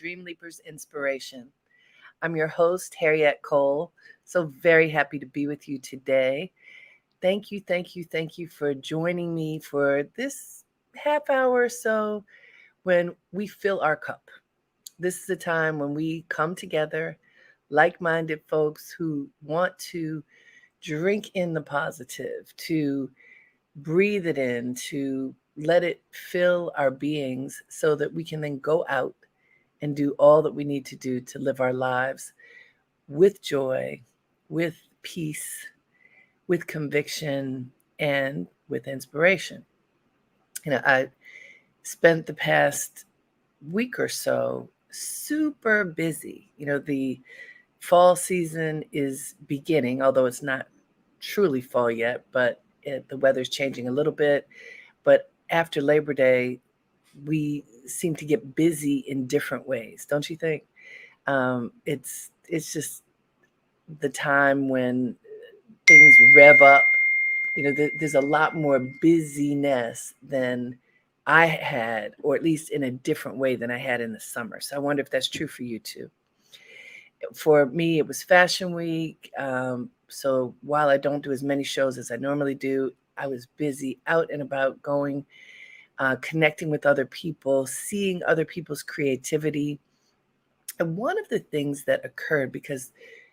Dream Leapers Inspiration. I'm your host, Harriette Cole. So very happy to be with you today. Thank you, thank you, thank you for joining me for this half hour or so when we fill our cup. This is a time when we come together, like minded folks who want to drink in the positive, to breathe it in, to let it fill our beings so that we can then go out and do all that we need to do to live our lives with joy, with peace, with conviction, and with inspiration. You know, I spent the past week or so super busy. You know, the fall season is beginning, although it's not truly fall yet, but it, the weather's changing a little bit. But after Labor Day, we seem to get busy in different ways, don't you think? Um, it's it's just the time when things rev up. You know, th- there's a lot more busyness than I had, or at least in a different way than I had in the summer. So I wonder if that's true for you too. For me, it was Fashion Week. Um, so while I don't do as many shows as I normally do, I was busy out and about going, uh, connecting with other people, seeing other people's creativity. And one of the things that occurred, because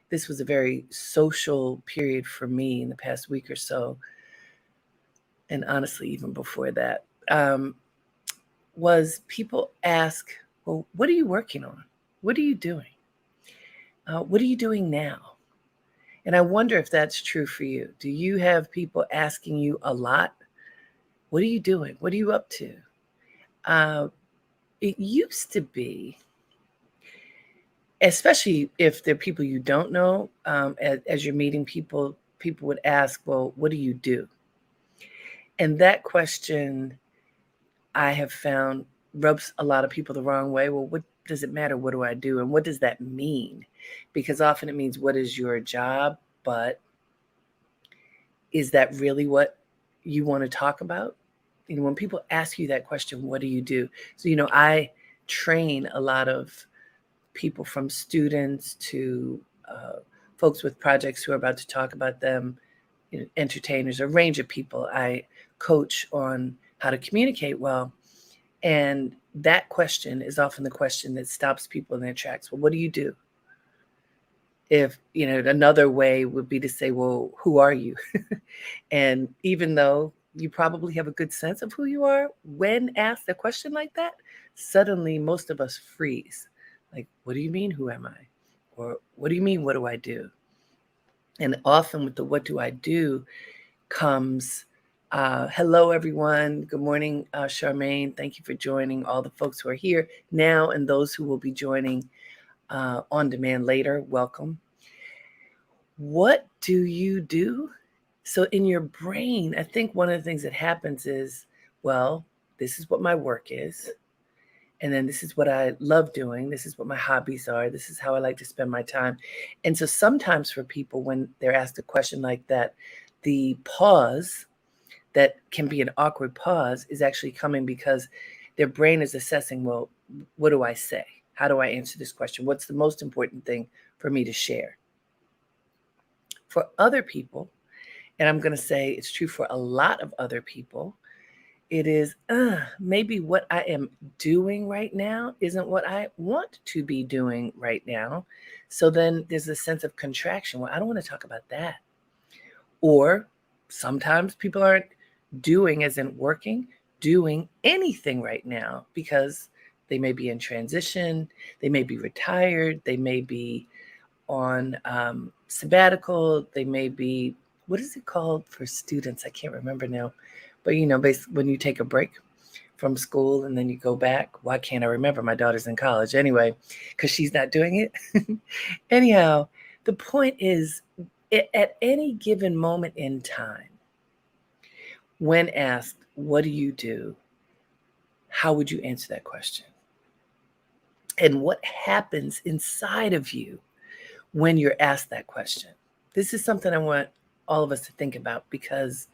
this was a very social period for me in the past week or so, and honestly, even before that, um, was people ask, Well, what are you working on? What are you doing? Uh, what are you doing now? And I wonder if that's true for you. Do you have people asking you a lot? What are you doing? What are you up to? Uh, it used to be, especially if they're people you don't know, um, as, as you're meeting people, people would ask, Well, what do you do? And that question I have found rubs a lot of people the wrong way. Well, what does it matter? What do I do? And what does that mean? Because often it means, what is your job? But is that really what you want to talk about? You know, when people ask you that question, what do you do? So, you know, I train a lot of people from students to uh, folks with projects who are about to talk about them, you know, entertainers, a range of people. I coach on how to communicate well. And that question is often the question that stops people in their tracks. Well, what do you do? If, you know, another way would be to say, well, who are you? and even though you probably have a good sense of who you are, when asked a question like that, suddenly most of us freeze. Like, what do you mean, who am I? Or what do you mean, what do I do? And often with the what do I do comes uh, hello, everyone. Good morning, uh, Charmaine. Thank you for joining all the folks who are here now and those who will be joining uh, on demand later. Welcome. What do you do? So, in your brain, I think one of the things that happens is, well, this is what my work is. And then this is what I love doing. This is what my hobbies are. This is how I like to spend my time. And so sometimes for people, when they're asked a question like that, the pause that can be an awkward pause is actually coming because their brain is assessing well what do i say how do i answer this question what's the most important thing for me to share for other people and i'm going to say it's true for a lot of other people. It is uh, maybe what i am doing right now isn't what i want to be doing right now. So then there's a sense of contraction. Well i don't want to talk about that. Or sometimes people aren't doing as in working, doing anything right now because they may be in transition, they may be retired, they may be on um, sabbatical, they may be, what is it called for students? I can't remember now. But you know, basically, when you take a break from school and then you go back, why can't I remember? My daughter's in college anyway, because she's not doing it. Anyhow, the point is, at any given moment in time, when asked, What do you do? How would you answer that question? And what happens inside of you when you're asked that question? This is something I want all of us to think about because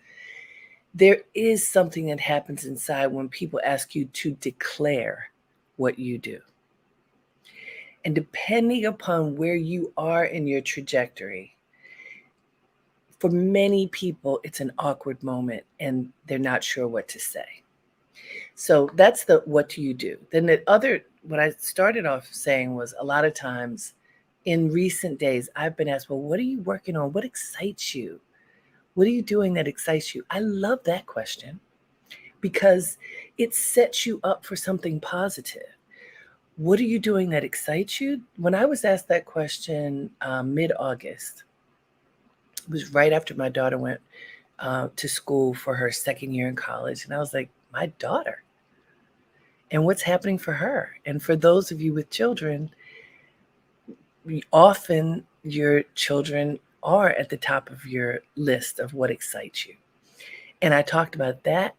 there is something that happens inside when people ask you to declare what you do. And depending upon where you are in your trajectory, for many people, it's an awkward moment and they're not sure what to say. So that's the what do you do? Then the other, what I started off saying was a lot of times in recent days, I've been asked, well, what are you working on? What excites you? What are you doing that excites you? I love that question because it sets you up for something positive. What are you doing that excites you? When I was asked that question um, mid August, it was right after my daughter went uh, to school for her second year in college. And I was like, my daughter. And what's happening for her? And for those of you with children, often your children are at the top of your list of what excites you. And I talked about that.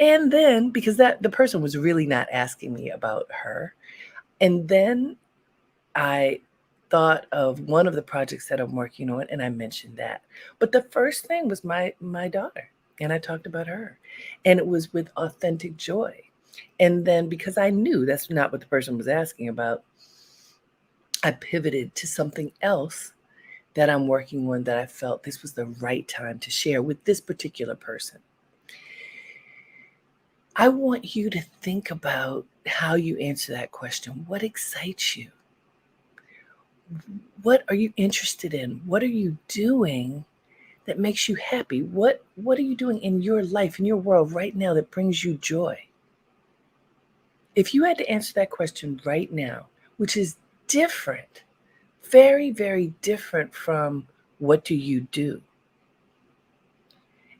And then because that the person was really not asking me about her. And then I thought of one of the projects that I'm working on and I mentioned that. But the first thing was my my daughter and I talked about her. And it was with authentic joy. And then because I knew that's not what the person was asking about, I pivoted to something else that I'm working on that I felt this was the right time to share with this particular person. I want you to think about how you answer that question. What excites you? What are you interested in? What are you doing that makes you happy? What what are you doing in your life in your world right now that brings you joy? If you had to answer that question right now, which is different very, very different from what do you do?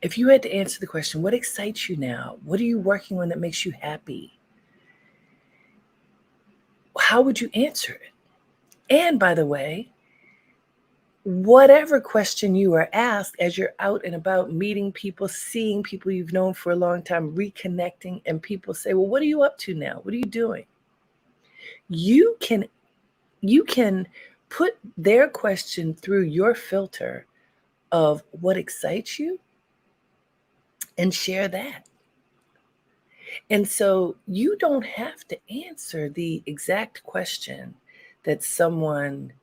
If you had to answer the question, what excites you now? What are you working on that makes you happy? How would you answer it? And by the way, whatever question you are asked as you're out and about meeting people, seeing people you've known for a long time, reconnecting, and people say, Well, what are you up to now? What are you doing? You can you can put their question through your filter of what excites you and share that. And so you don't have to answer the exact question that someone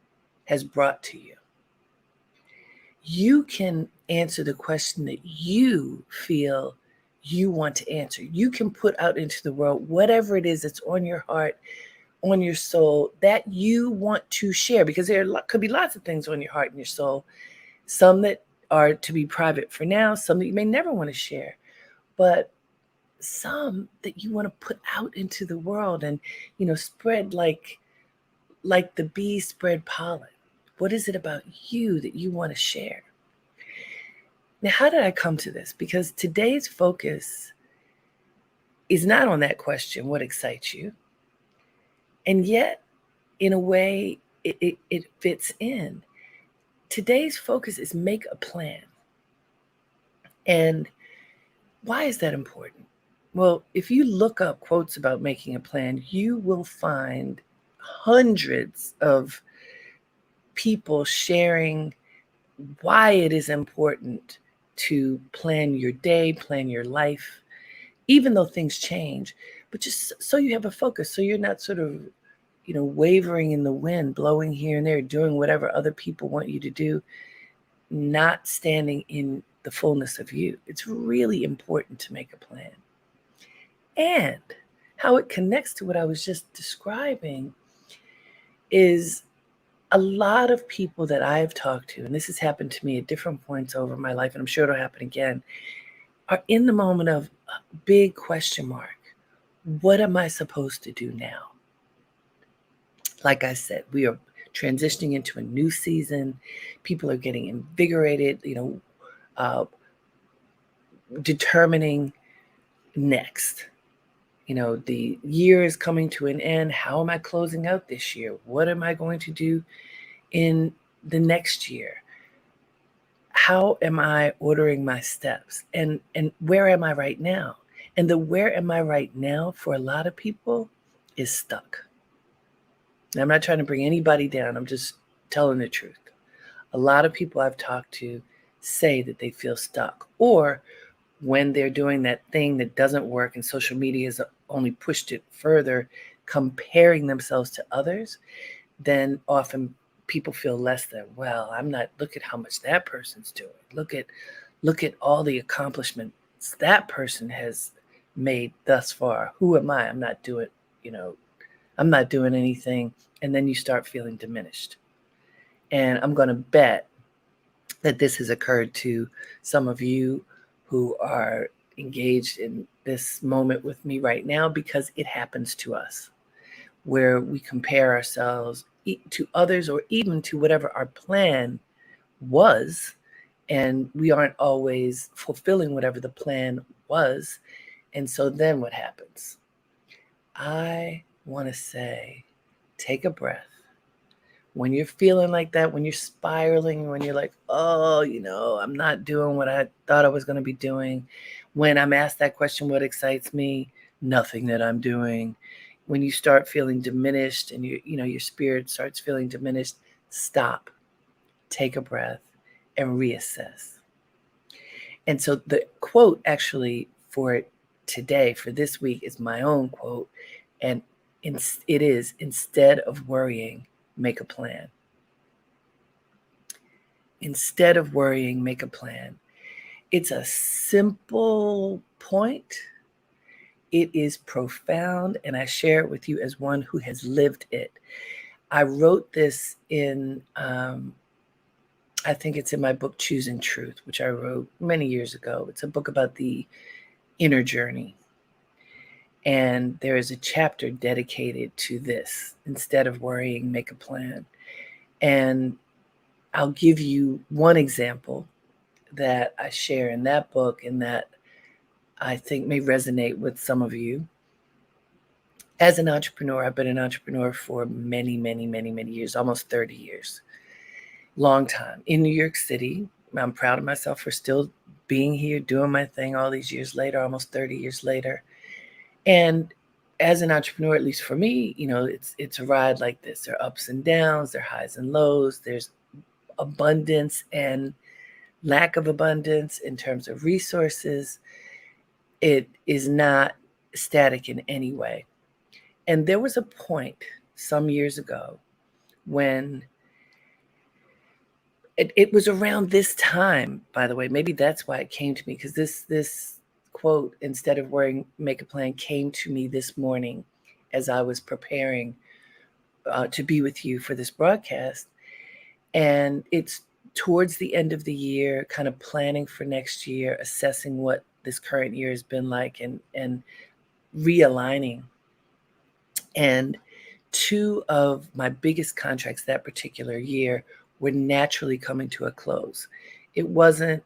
has brought to you. You can answer the question that you feel you want to answer. You can put out into the world whatever it is that's on your heart on your soul that you want to share because there could be lots of things on your heart and your soul. Some that are to be private for now some that you may never want to share but some that you want to put out into the world and you know spread like like the bees spread pollen. What is it about you that you want to share? Now how did i come to this? Because today's focus is not on that question what excites you and yet, in a way, it, it, it fits in. Today's focus is make a plan. And why is that important? Well, if you look up quotes about making a plan, you will find hundreds of people sharing why it is important to plan your day, plan your life, even though things change, but just so you have a focus, so you're not sort of you know, wavering in the wind, blowing here and there, doing whatever other people want you to do, not standing in the fullness of you. It's really important to make a plan. And how it connects to what I was just describing is a lot of people that I've talked to, and this has happened to me at different points over my life, and I'm sure it'll happen again, are in the moment of big question mark. What am I supposed to do now? Like I said, we are transitioning into a new season. People are getting invigorated, you know, uh, determining next. You know, the year is coming to an end. How am I closing out this year? What am I going to do in the next year? How am I ordering my steps? And and where am I right now? And the where am I right now for a lot of people is stuck. I'm not trying to bring anybody down. I'm just telling the truth. A lot of people I've talked to say that they feel stuck or when they're doing that thing that doesn't work and social media has only pushed it further, comparing themselves to others, then often people feel less than well i'm not look at how much that person's doing look at look at all the accomplishments that person has made thus far who am i i'm not doing you know i'm not doing anything. And then you start feeling diminished. And i'm going to bet that this has occurred to some of you who are engaged in this moment with me right now because it happens to us where we compare ourselves to others or even to whatever our plan was. And we aren't always fulfilling whatever the plan was. And so then what happens? I want to say take a breath. When you're feeling like that when you're spiraling when you're like oh you know i'm not doing what i thought i was going to be doing when i'm asked that question what excites me? Nothing that i'm doing. When you start feeling diminished and you you know your spirit starts feeling diminished stop. Take a breath and reassess. And so the quote actually for today for this week is my own quote and it is instead of worrying make a plan instead of worrying make a plan it's a simple point it is profound, and I share it with you as one who has lived it. I wrote this in, um, I think it's in my book, Choosing Truth, which I wrote many years ago. It's a book about the inner journey. And there is a chapter dedicated to this. Instead of worrying, make a plan. And I'll give you one example that I share in that book, and that I think may resonate with some of you. As an entrepreneur, I've been an entrepreneur for many, many, many, many years, almost 30 years. Long time in New York City. I'm proud of myself for still being here, doing my thing all these years later, almost 30 years later. And as an entrepreneur, at least for me, you know, it's it's a ride like this. There are ups and downs, there are highs and lows, there's abundance and lack of abundance in terms of resources it is not static in any way. And there was a point some years ago when it, it was around this time, by the way. Maybe that's why it came to me because this this quote, instead of wearing make a plan, came to me this morning as I was preparing uh, to be with you for this broadcast. And it's towards the end of the year, kind of planning for next year, assessing what this current year has been like and and realigning and two of my biggest contracts that particular year were naturally coming to a close it wasn't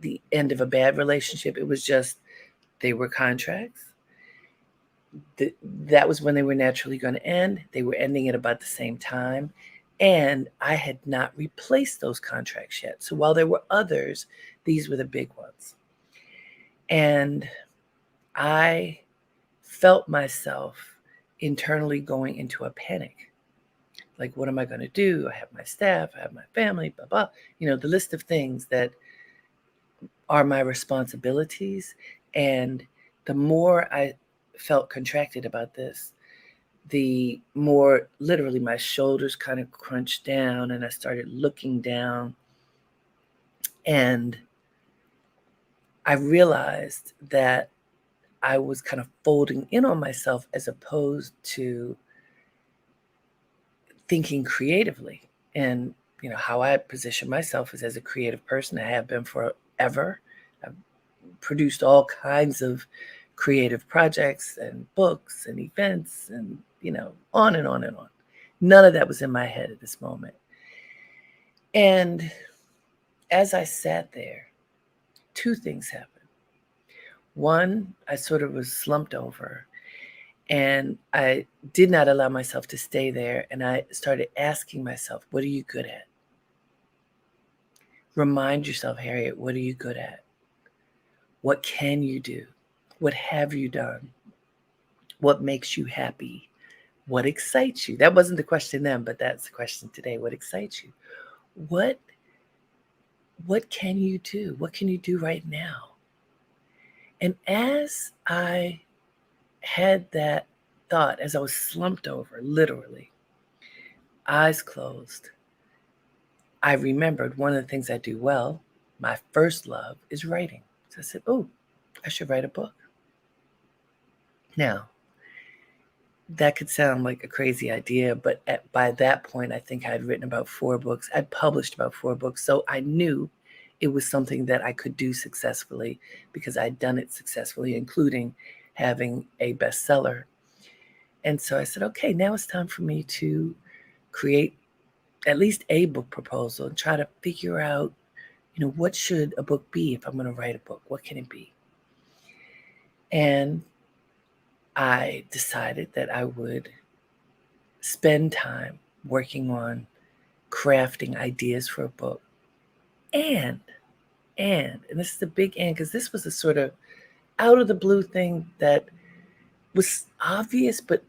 the end of a bad relationship it was just they were contracts the, that was when they were naturally going to end they were ending at about the same time and i had not replaced those contracts yet so while there were others these were the big ones and I felt myself internally going into a panic. Like, what am I going to do? I have my staff, I have my family, blah, blah. You know, the list of things that are my responsibilities. And the more I felt contracted about this, the more literally my shoulders kind of crunched down and I started looking down. And I realized that I was kind of folding in on myself as opposed to thinking creatively. And, you know, how I position myself is as a creative person. I have been forever. I've produced all kinds of creative projects and books and events and, you know, on and on and on. None of that was in my head at this moment. And as I sat there, two things happened. One, I sort of was slumped over and I did not allow myself to stay there. And I started asking myself, what are you good at? Remind yourself, Harriette, what are you good at? What can you do? What have you done? What makes you happy? What excites you? That wasn't the question then, but that's the question today. What excites you? What what can you do? What can you do right now? And as I had that thought, as I was slumped over, literally, eyes closed, I remembered one of the things I do well, my first love, is writing. So I said, Oh, I should write a book. Now, that could sound like a crazy idea, but at, by that point, I think I had written about four books. I'd published about four books. So I knew it was something that I could do successfully because I'd done it successfully, including having a bestseller. And so I said, okay, now it's time for me to create at least a book proposal and try to figure out, you know, what should a book be if I'm going to write a book? What can it be? And I decided that I would spend time working on crafting ideas for a book. And, and, and this is the big and, because this was a sort of out of the blue thing that was obvious, but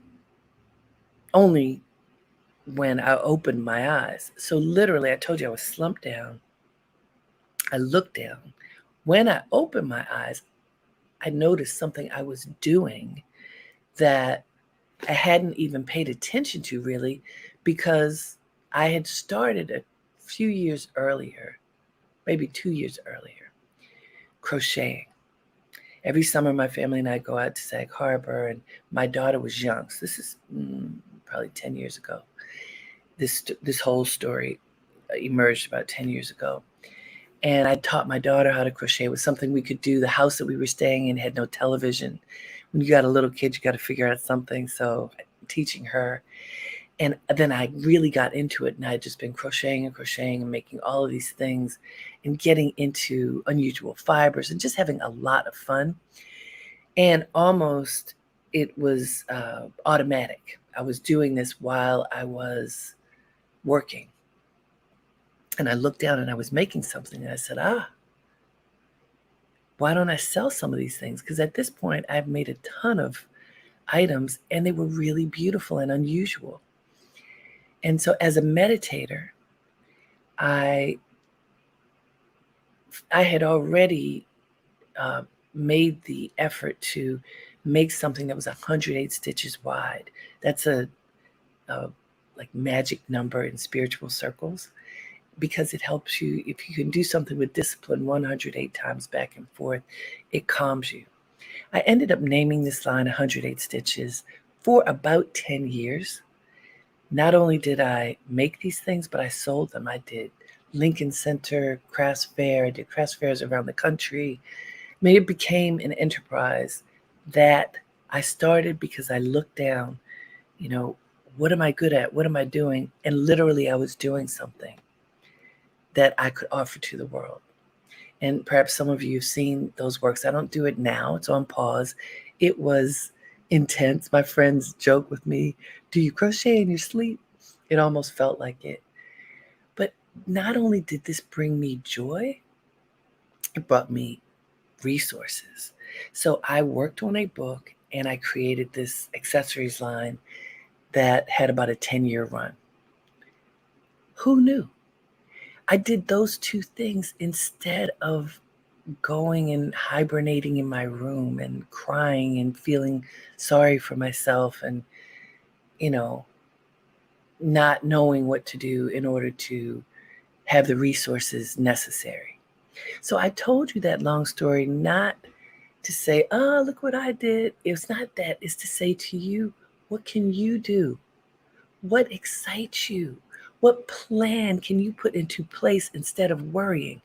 only when I opened my eyes. So, literally, I told you I was slumped down. I looked down. When I opened my eyes, I noticed something I was doing that I hadn't even paid attention to really because I had started a few years earlier, maybe two years earlier, crocheting. Every summer, my family and I go out to Sag Harbor, and my daughter was young. So this is mm, probably 10 years ago. This, this whole story emerged about 10 years ago. And I taught my daughter how to crochet. It was something we could do. The house that we were staying in had no television when you got a little kid, you got to figure out something. So teaching her. And then I really got into it and I had just been crocheting and crocheting and making all of these things and getting into unusual fibers and just having a lot of fun. And almost it was uh, automatic. I was doing this while I was working. And I looked down and I was making something and I said, ah, why don't I sell some of these things? Because at this point, I've made a ton of items and they were really beautiful and unusual. And so, as a meditator, I I had already uh, made the effort to make something that was 108 stitches wide. That's a, a like magic number in spiritual circles because it helps you. If you can do something with discipline 108 times back and forth, it calms you. I ended up naming this line 108 Stitches for about 10 years. Not only did I make these things, but I sold them. I did Lincoln Center, Crafts Fair, I did crafts fairs around the country. I mean, it became an enterprise that I started because I looked down, you know, what am I good at? What am I doing? And literally, I was doing something that I could offer to the world. And perhaps some of you have seen those works. I don't do it now, it's on pause. It was intense. My friends joke with me, Do you crochet in your sleep? It almost felt like it. But not only did this bring me joy, it brought me resources. So I worked on a book and I created this accessories line that had about a 10 year run. Who knew? I did those two things instead of going and hibernating in my room and crying and feeling sorry for myself and, you know, not knowing what to do in order to have the resources necessary. So I told you that long story not to say, oh, look what I did. It's not that. It's to say to you, what can you do? What excites you? What plan can you put into place instead of worrying?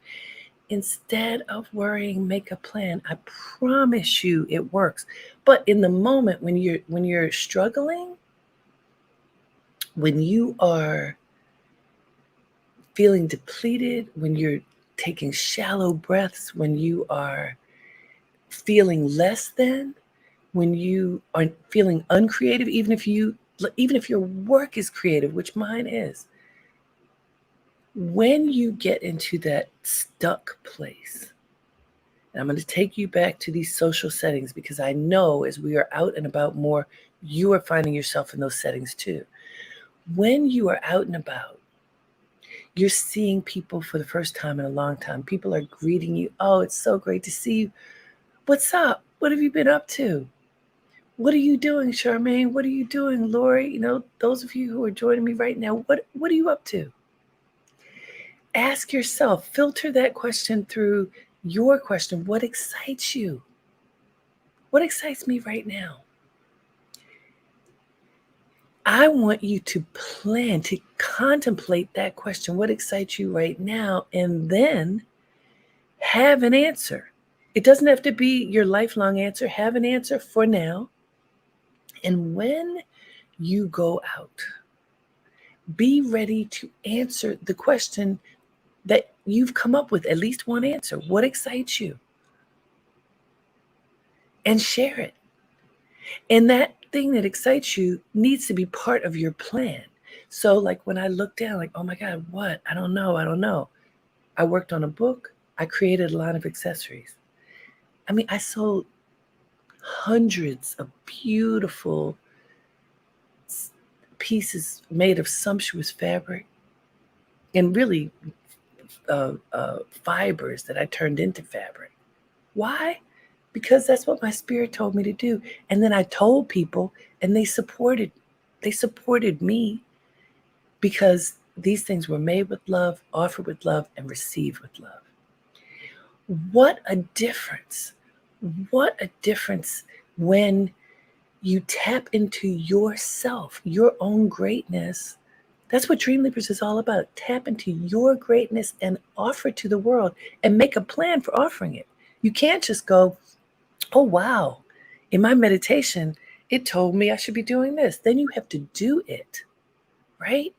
Instead of worrying, make a plan. I promise you it works. But in the moment when you're when you're struggling, when you are feeling depleted, when you're taking shallow breaths, when you are feeling less than, when you are feeling uncreative, even if you even if your work is creative, which mine is, when you get into that stuck place, and I'm going to take you back to these social settings because I know as we are out and about more, you are finding yourself in those settings too. When you are out and about, you're seeing people for the first time in a long time. People are greeting you. Oh, it's so great to see you. What's up? What have you been up to? What are you doing, Charmaine? What are you doing, Lori? You know, those of you who are joining me right now, what what are you up to? Ask yourself, filter that question through your question. What excites you? What excites me right now? I want you to plan, to contemplate that question. What excites you right now? And then have an answer. It doesn't have to be your lifelong answer. Have an answer for now. And when you go out, be ready to answer the question that you've come up with, at least one answer. What excites you? And share it. And that thing that excites you needs to be part of your plan. So, like when I look down, like, oh my God, what? I don't know. I don't know. I worked on a book. I created a line of accessories. I mean, I sold hundreds of beautiful pieces made of sumptuous fabric and really uh, uh, fibers that I turned into fabric. Why? because that's what my spirit told me to do. And then I told people and they supported they supported me because these things were made with love, offered with love and received with love. What a difference. Mm-hmm. What a difference when you tap into yourself, your own greatness. That's what Dream Leapers is all about. Tap into your greatness and offer it to the world and make a plan for offering it. You can't just go, oh, wow, in my meditation, it told me I should be doing this. Then you have to do it, right?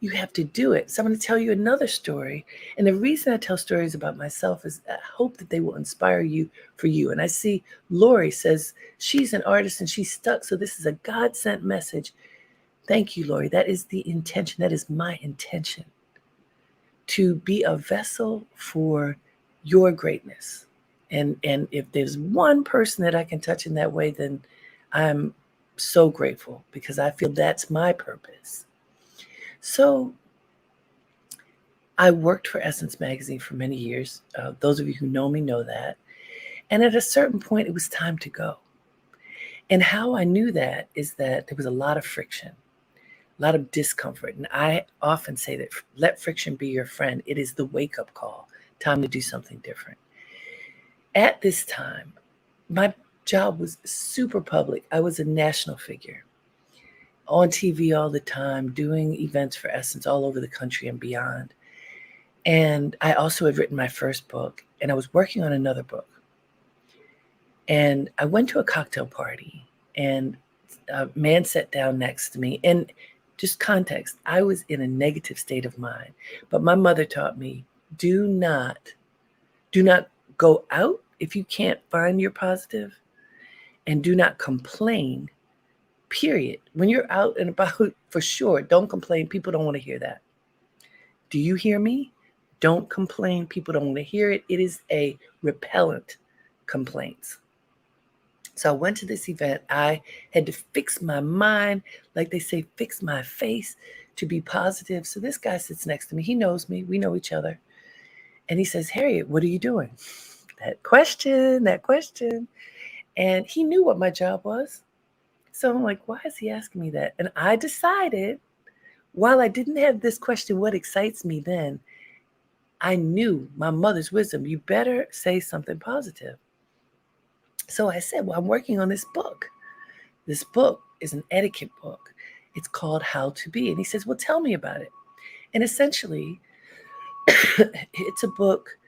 You have to do it. So I'm going to tell you another story. And the reason I tell stories about myself is I hope that they will inspire you for you. And I see Lori says she's an artist and she's stuck. So this is a God sent message. Thank you, Lori. That is the intention. That is my intention to be a vessel for your greatness and and if there's one person that i can touch in that way then i'm so grateful because i feel that's my purpose so i worked for essence magazine for many years. Uh, those of you who know me know that. And at a certain point it was time to go. And how i knew that is that there was a lot of friction a lot of discomfort. And i often say that let friction be your friend. It is the wake up call. Time to do something different. At this time, my job was super public. I was a national figure on TV all the time, doing events for Essence all over the country and beyond. And I also had written my first book, and I was working on another book. And I went to a cocktail party, and uh, a man sat down next to me. And just context, I was in a negative state of mind. But my mother taught me do not, do not Go out if you can't find your positive and do not complain. Period. When you're out and about, for sure, don't complain. People don't want to hear that. Do you hear me? Don't complain. People don't want to hear it. It is a repellent complaints. So I went to this event. I had to fix my mind, like they say, fix my face to be positive. So this guy sits next to me. He knows me. We know each other. And he says, Harriette, what are you doing? that question, that question. And he knew what my job was. So I'm like, why is he asking me that? And I decided, while I didn't have this question, what excites me then, I knew my mother's wisdom. You better say something positive. So I said, Well, I'm working on this book. This book is an etiquette book. It's called How to Be. And he says, Well, tell me about it. And essentially, it's a book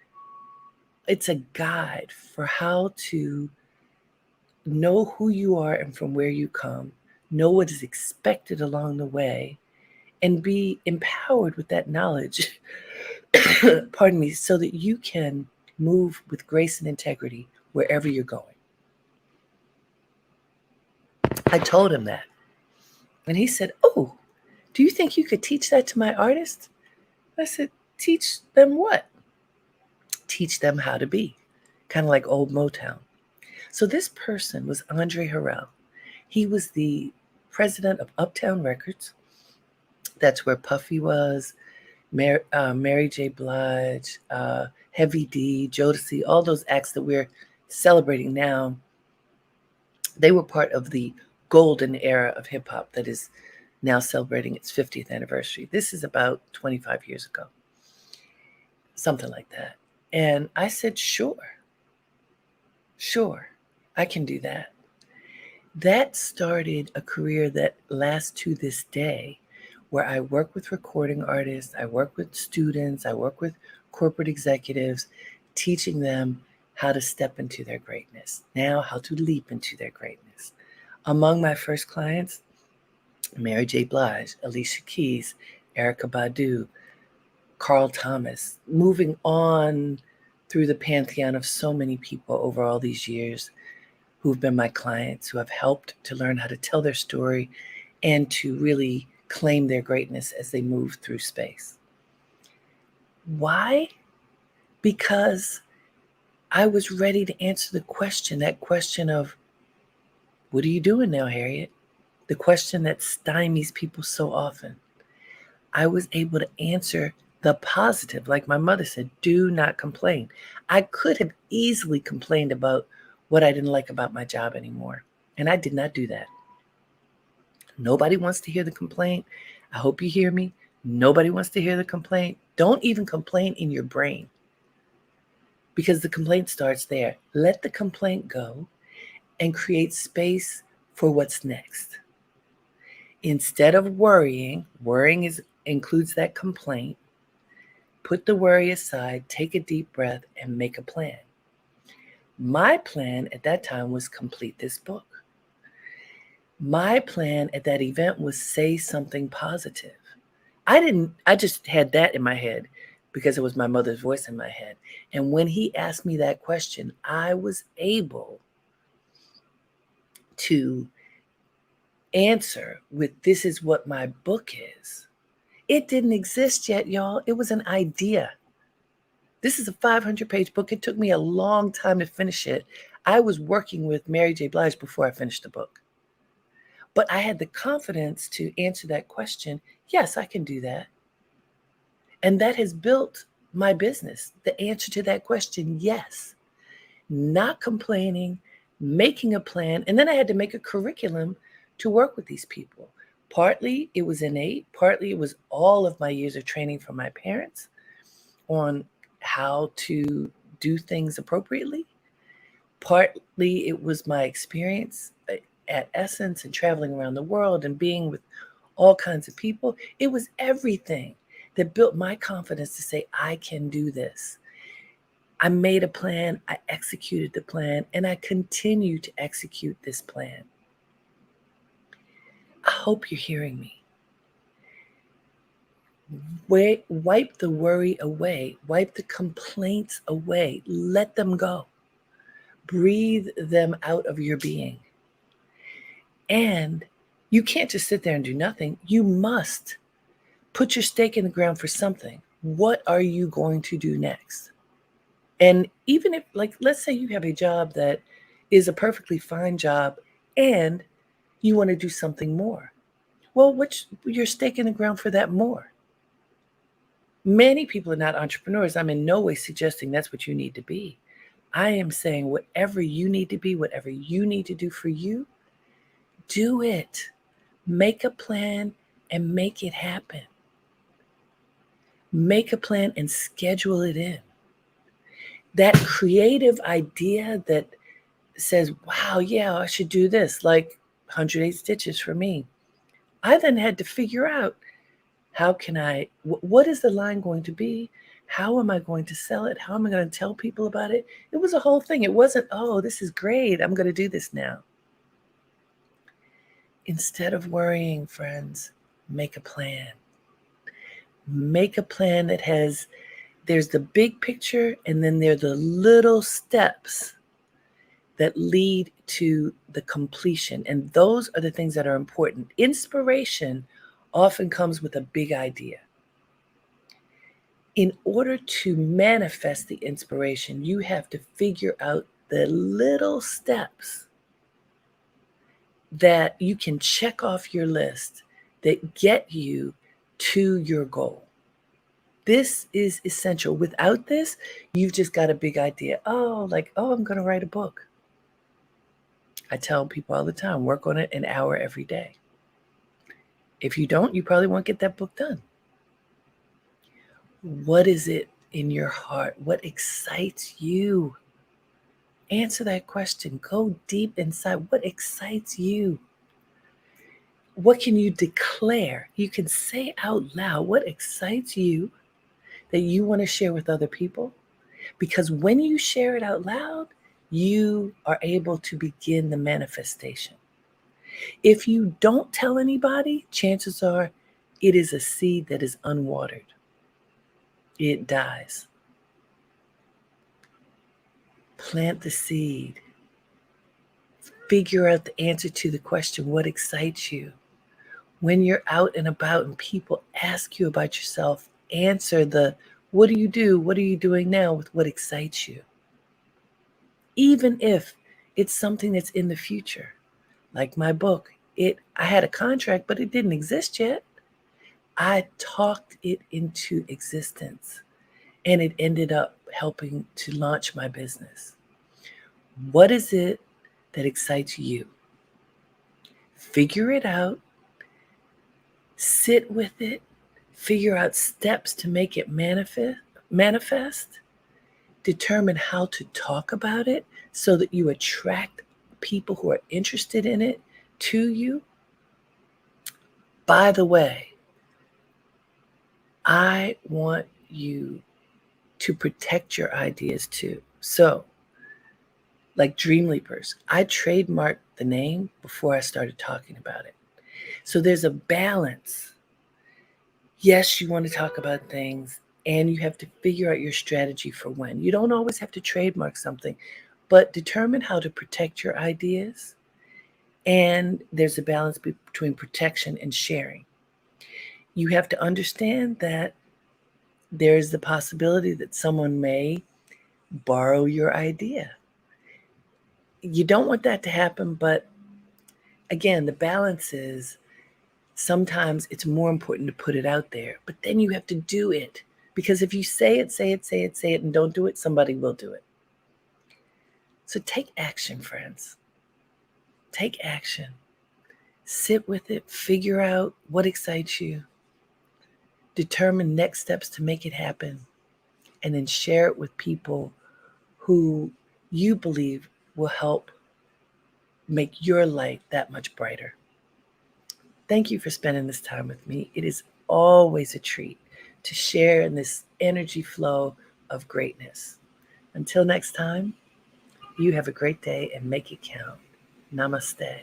it's a guide for how to know who you are and from where you come, know what is expected along the way, and be empowered with that knowledge, pardon me, so that you can move with grace and integrity wherever you're going. I told him that. And he said, Oh, do you think you could teach that to my artists? I said, Teach them what? teach them how to be, kind of like old Motown. So this person was Andre Harrell. He was the president of Uptown Records. That's where Puffy was, Mary, uh, Mary J. Blige, uh, Heavy D, Jodeci, all those acts that we're celebrating now. They were part of the golden era of hip hop that is now celebrating its 50th anniversary. This is about 25 years ago, something like that. And I said, sure, sure, I can do that. That started a career that lasts to this day, where I work with recording artists, I work with students, I work with corporate executives, teaching them how to step into their greatness, now how to leap into their greatness. Among my first clients, Mary J. Blige, Alicia Keys, Erykah Badu, Carl Thomas, moving on through the pantheon of so many people over all these years who've been my clients, who have helped to learn how to tell their story and to really claim their greatness as they move through space. Why? Because I was ready to answer the question that question of, what are you doing now, Harriette? The question that stymies people so often. I was able to answer the positive, like my mother said, do not complain. I could have easily complained about what I didn't like about my job anymore, and I did not do that. Nobody wants to hear the complaint. I hope you hear me. Nobody wants to hear the complaint. Don't even complain in your brain because the complaint starts there. Let the complaint go and create space for what's next. Instead of worrying, worrying is includes that complaint. Put the worry aside, take a deep breath, and make a plan. My plan at that time was complete this book. My plan at that event was say something positive. I didn't, I just had that in my head because it was my mother's voice in my head. And when he asked me that question, I was able to answer with this is what my book is. It didn't exist yet, y'all. It was an idea. This is a 500 page book. It took me a long time to finish it. I was working with Mary J. Blige before I finished the book. But I had the confidence to answer that question. Yes, I can do that. And that has built my business. The answer to that question, yes. Not complaining, making a plan. And then I had to make a curriculum to work with these people. Partly it was innate, partly it was all of my years of training from my parents on how to do things appropriately. Partly it was my experience uh, at Essence and traveling around the world and being with all kinds of people. It was everything that built my confidence to say, I can do this. I made a plan, I executed the plan, and I continue to execute this plan. I hope you're hearing me. Wipe the worry away, wipe the complaints away, let them go. Breathe them out of your being. And you can't just sit there and do nothing. You must put your stake in the ground for something. What are you going to do next? And even if, like, let's say you have a job that is a perfectly fine job and you want to do something more. Well, which your stake in the ground for that more? Many people are not entrepreneurs. I'm in no way suggesting that's what you need to be. I am saying whatever you need to be, whatever you need to do for you, do it. Make a plan and make it happen. Make a plan and schedule it in. That creative idea that says, wow, yeah, I should do this, like 108 stitches for me. I then had to figure out how can I, what is the line going to be? How am I going to sell it? How am I going to tell people about it? It was a whole thing. It wasn't, oh, this is great. I'm going to do this now. Instead of worrying, friends, make a plan make a plan that has there's the big picture and then there are the little steps that lead to the completion and those are the things that are important inspiration often comes with a big idea in order to manifest the inspiration you have to figure out the little steps that you can check off your list that get you to your goal. This is essential. Without this, you've just got a big idea. Oh, like, oh, I'm going to write a book. I tell people all the time work on it an hour every day. If you don't, you probably won't get that book done. What is it in your heart? What excites you? Answer that question. Go deep inside. What excites you? What can you declare? You can say out loud what excites you that you want to share with other people. Because when you share it out loud, you are able to begin the manifestation. If you don't tell anybody, chances are it is a seed that is unwatered, it dies. Plant the seed. Figure out the answer to the question what excites you? When you're out and about and people ask you about yourself, answer the what do you do? What are you doing now with what excites you? Even if it's something that's in the future, like my book, it I had a contract, but it didn't exist yet. I talked it into existence and it ended up helping to launch my business. What is it that excites you? Figure it out, sit with it, figure out steps to make it manifest, manifest, determine how to talk about it so that you attract people who are interested in it to you. By the way, I want you to protect your ideas too. So, like Dream Leapers, I trademarked the name before I started talking about it. So there's a balance yes, you want to talk about things and you have to figure out your strategy for when. You don't always have to trademark something, but determine how to protect your ideas. And there's a balance between protection and sharing. You have to understand that there's the possibility that someone may borrow your idea. You don't want that to happen, but again, the balance is sometimes it's more important to put it out there, but then you have to do it. Because if you say it, say it, say it, say it, and don't do it, somebody will do it. So take action, friends. Take action. Sit with it, figure out what excites you, determine next steps to make it happen, and then share it with people who you believe will help make your light that much brighter. Thank you for spending this time with me. It is always a treat to share in this energy flow of greatness. Until next time, you have a great day and make it count. Namaste.